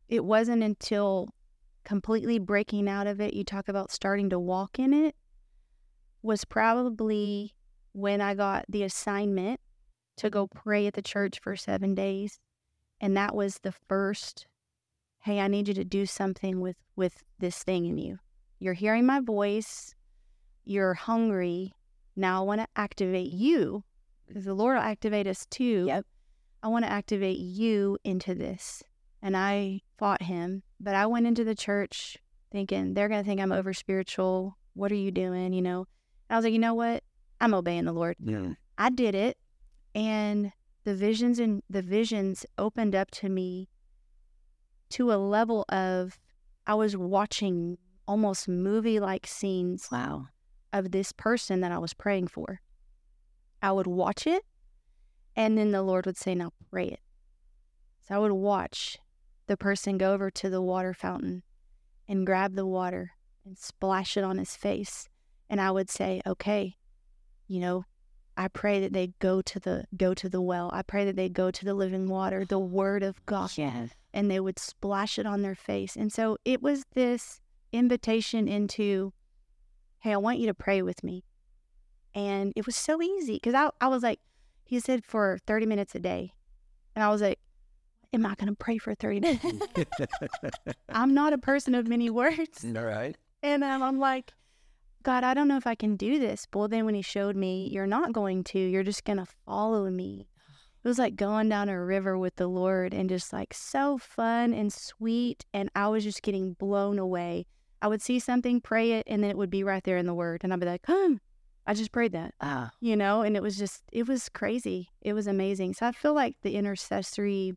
It wasn't until completely breaking out of it, you talk about starting to walk in it was probably when I got the assignment to go pray at the church for seven days. And that was the first, hey, I need you to do something with, with this thing in you. You're hearing my voice. You're hungry. Now I want to activate you because the Lord will activate us too. Yep. I want to activate you into this. And I fought him, but I went into the church thinking they're going to think I'm over spiritual. What are you doing? You know, I was like, you know what? I'm obeying the Lord. Yeah. I did it and the visions and the visions opened up to me to a level of I was watching almost movie like scenes Wow. of this person that I was praying for. I would watch it and then the Lord would say, Now pray it. So I would watch the person go over to the water fountain and grab the water and splash it on his face. And I would say, Okay, you know, I pray that they go to the go to the well. I pray that they go to the living water, the word of God Yeah. and they would splash it on their face. And so it was this invitation into, hey, I want you to pray with me. And it was so easy because I, I was like, he said for 30 minutes a day. And I was like, am I going to pray for 30 minutes? <laughs> I'm not a person of many words. All right. And um, I'm like, God, I don't know if I can do this. Well, then when he showed me, you're not going to, you're just going to follow me. It was like going down a river with the Lord and just like so fun and sweet. And I was just getting blown away. I would see something, pray it, and then it would be right there in the word. And I'd be like, hmm, I just prayed that, Ah. you know? And it was just, it was crazy. It was amazing. So I feel like the intercessory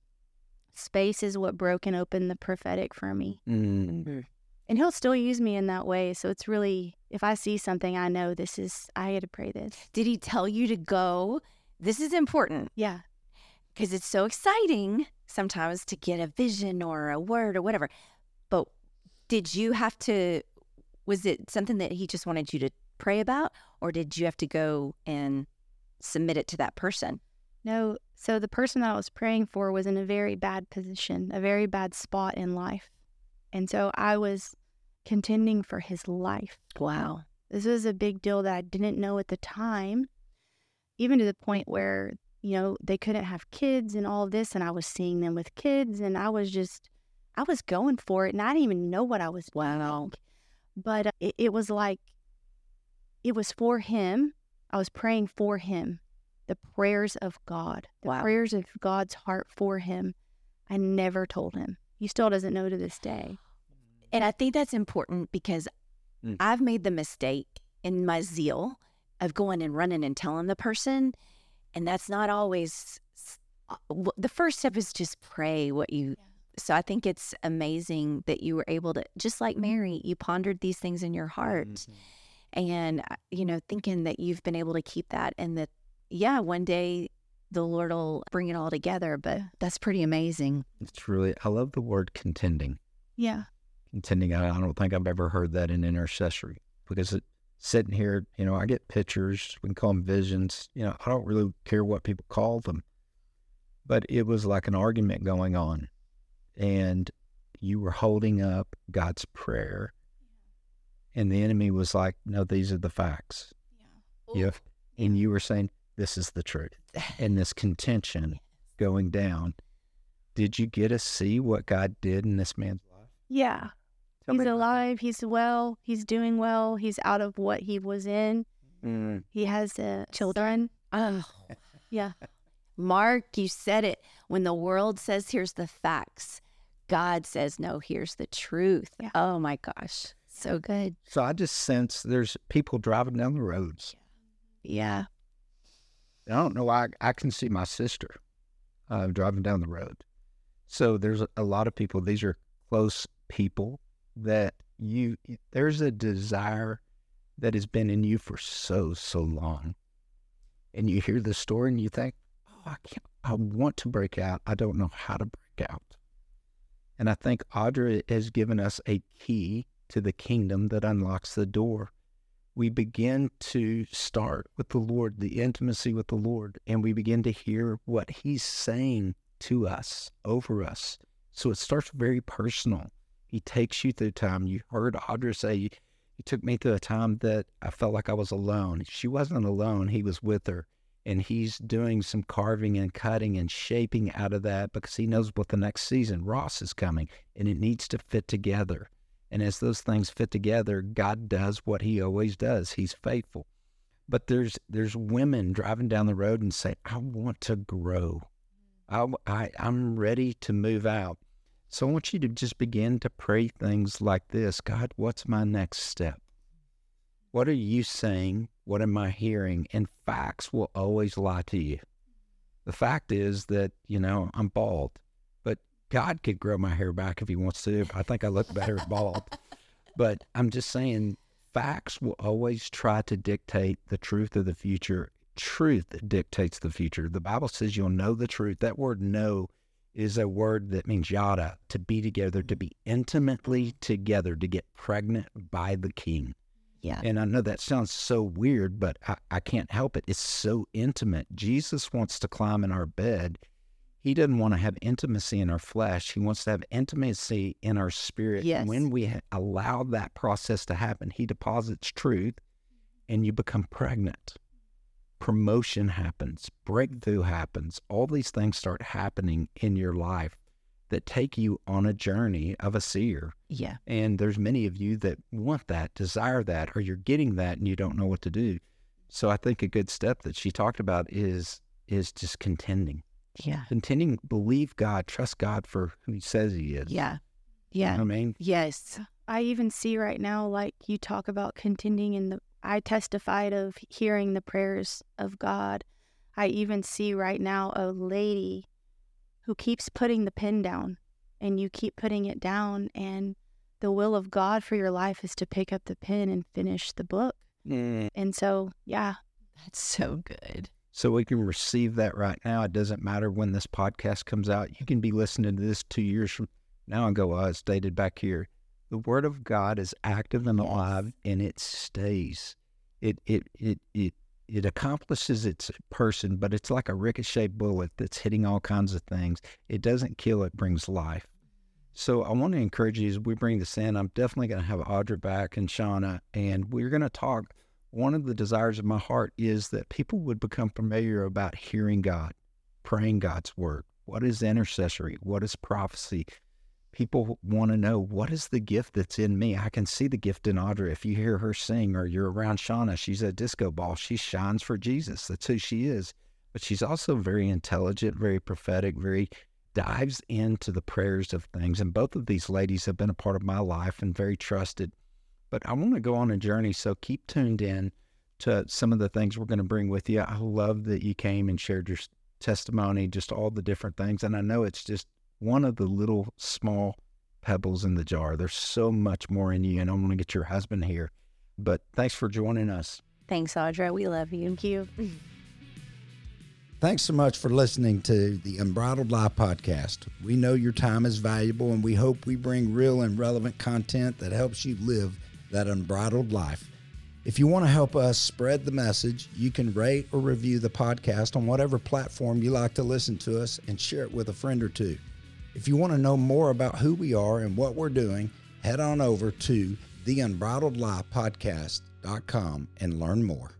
space is what broke and opened the prophetic for me Mm. And he'll still use me in that way. So it's really, if I see something, I know this is, I had to pray this. Did he tell you to go? This is important Yeah. because it's so exciting sometimes to get a vision or a word or whatever. But did you have to, was it something that he just wanted you to pray about or did you have to go and submit it to that person? No. So the person that I was praying for was in a very bad position, a very bad spot in life. And so I was contending for his life. Wow. This was a big deal that I didn't know at the time, even to the point where, you know, they couldn't have kids and all this. And I was seeing them with kids and I was just, I was going for it and I didn't even know what I was Wow. but uh, it, it was like it was for him i was praying for him the prayers of god the Wow. prayers of god's heart for him i never told him he still doesn't know to this day And I think that's important because Mm. I've made the mistake in my zeal of going and running and telling the person. And that's not always s- uh, w- the first step is just pray what you. So I think it's amazing that you were able to, just like Mary, you pondered these things in your heart. and uh, you know thinking that you've been able to keep that and that yeah one day the lord will bring it all together but that's pretty amazing It's really, I love the word contending. Yeah. Contending, I, I don't think I've ever heard that in intercessory because it, sitting here, you know, I get pictures, we can call them visions. You know, I don't really care what people call them, but it was like an argument going on. And you were holding up God's prayer. And the enemy was like, no, these are the facts. Yeah. And you were saying, this is the truth. <laughs> And this contention going down. Did you get to see what God did in this man's life? Yeah. Tell he's alive. He's well. He's doing well. He's out of what he was in. Mm, He has uh, children. oh <laughs> Yeah. Marc you said it when the world says here's the facts god says no here's the truth Yeah. oh my gosh so good So I just sense there's people driving down the roads. yeah I don't know why I, I can see my sister uh, driving down the road. So there's a, a lot of people. These are close people that you. There's a desire that has been in you for so so long, and you hear the story and you think, "Oh, I can't. I want to break out. I don't know how to break out." And I think Audra has given us a key to the kingdom that unlocks the door we begin to start with the Lord, the intimacy with the Lord, and we begin to hear what He's saying to us, over us. So it starts very personal. He takes you through time. You heard Audra say, He took me through a time that I felt like I was alone. She wasn't alone, He was with her. And He's doing some carving and cutting and shaping out of that because He knows what the next season, Ross, is coming, and it needs to fit together. And as those things fit together, God does what he always does. He's faithful. But there's there's women driving down the road and say, I want to grow. I, I, I'm ready to move out. So I want you to just begin to pray things like this God, what's my next step? What are you saying? What am I hearing? And facts will always lie to you. The fact is that, you know, I'm bald, but God could grow my hair back if he wants to. I think I look better bald. But I'm just saying, facts will always try to dictate the truth of the future. Truth dictates the future. The Bible says you'll know the truth. That word know is a word that means yada, to be together, to be intimately together, to get pregnant by the king. yeah And I know that sounds so weird, but I, I can't help it. It's so intimate. Jesus wants to climb in our bed. He doesn't want to have intimacy in our flesh. He wants to have intimacy in our spirit. Yes. When we ha- allow that process to happen, He deposits truth and you become pregnant. Promotion happens, breakthrough happens. All these things start happening in your life that take you on a journey of a seer. yeah And there's many of you that want that, desire that, or you're getting that and you don't know what to do. So I think a good step that she talked about is is just contending. yeah Contending, believe God, trust God for who he says he is. yeah You know yeah I mean? yes I even see right now, like you talk about contending in the, I testified of hearing the prayers of God. I even see right now a lady who keeps putting the pen down and you keep putting it down. And the will of God for your life is to pick up the pen and finish the book. Mm. And so, yeah, that's so good So we can receive that right now. It doesn't matter when this podcast comes out. You can be listening to this two years from now and go, oh, it's dated back here. The word of God is active and Yes. alive and it stays. It it it it it accomplishes its person, but it's like a ricochet bullet that's hitting all kinds of things. It doesn't kill, it brings life. So I want to encourage you as we bring this in, I'm definitely going to have Audra back and Shawna, and we're going to talk. One of the desires of my heart is that people would become familiar about hearing God, praying God's word. What is intercessory? What is prophecy? People want to know what is the gift that's in me. I can see the gift in Audra. If you hear her sing or you're around Shawna, she's a disco ball. She shines for Jesus. That's who she is. But she's also very intelligent, very prophetic, very dives into the prayers of things. And both of these ladies have been a part of my life and very trusted. But I want to go on a journey, so keep tuned in to some of the things we're going to bring with you. I love that you came and shared your testimony, just all the different things. And I know it's just one of the little small pebbles in the jar. There's so much more in you. And I'm going to get your husband here. But thanks for joining us. Thanks, Audra. We love you. Thank you. <laughs> Thanks so much for listening to the Unbridled Life podcast. We know your time is valuable and we hope we bring real and relevant content that helps you live that unbridled life. If you want to help us spread the message, you can rate or review the podcast on whatever platform you like to listen to us and share it with a friend or two. If you want to know more about who we are and what we're doing, head on over to the unbridled life podcast.com and learn more.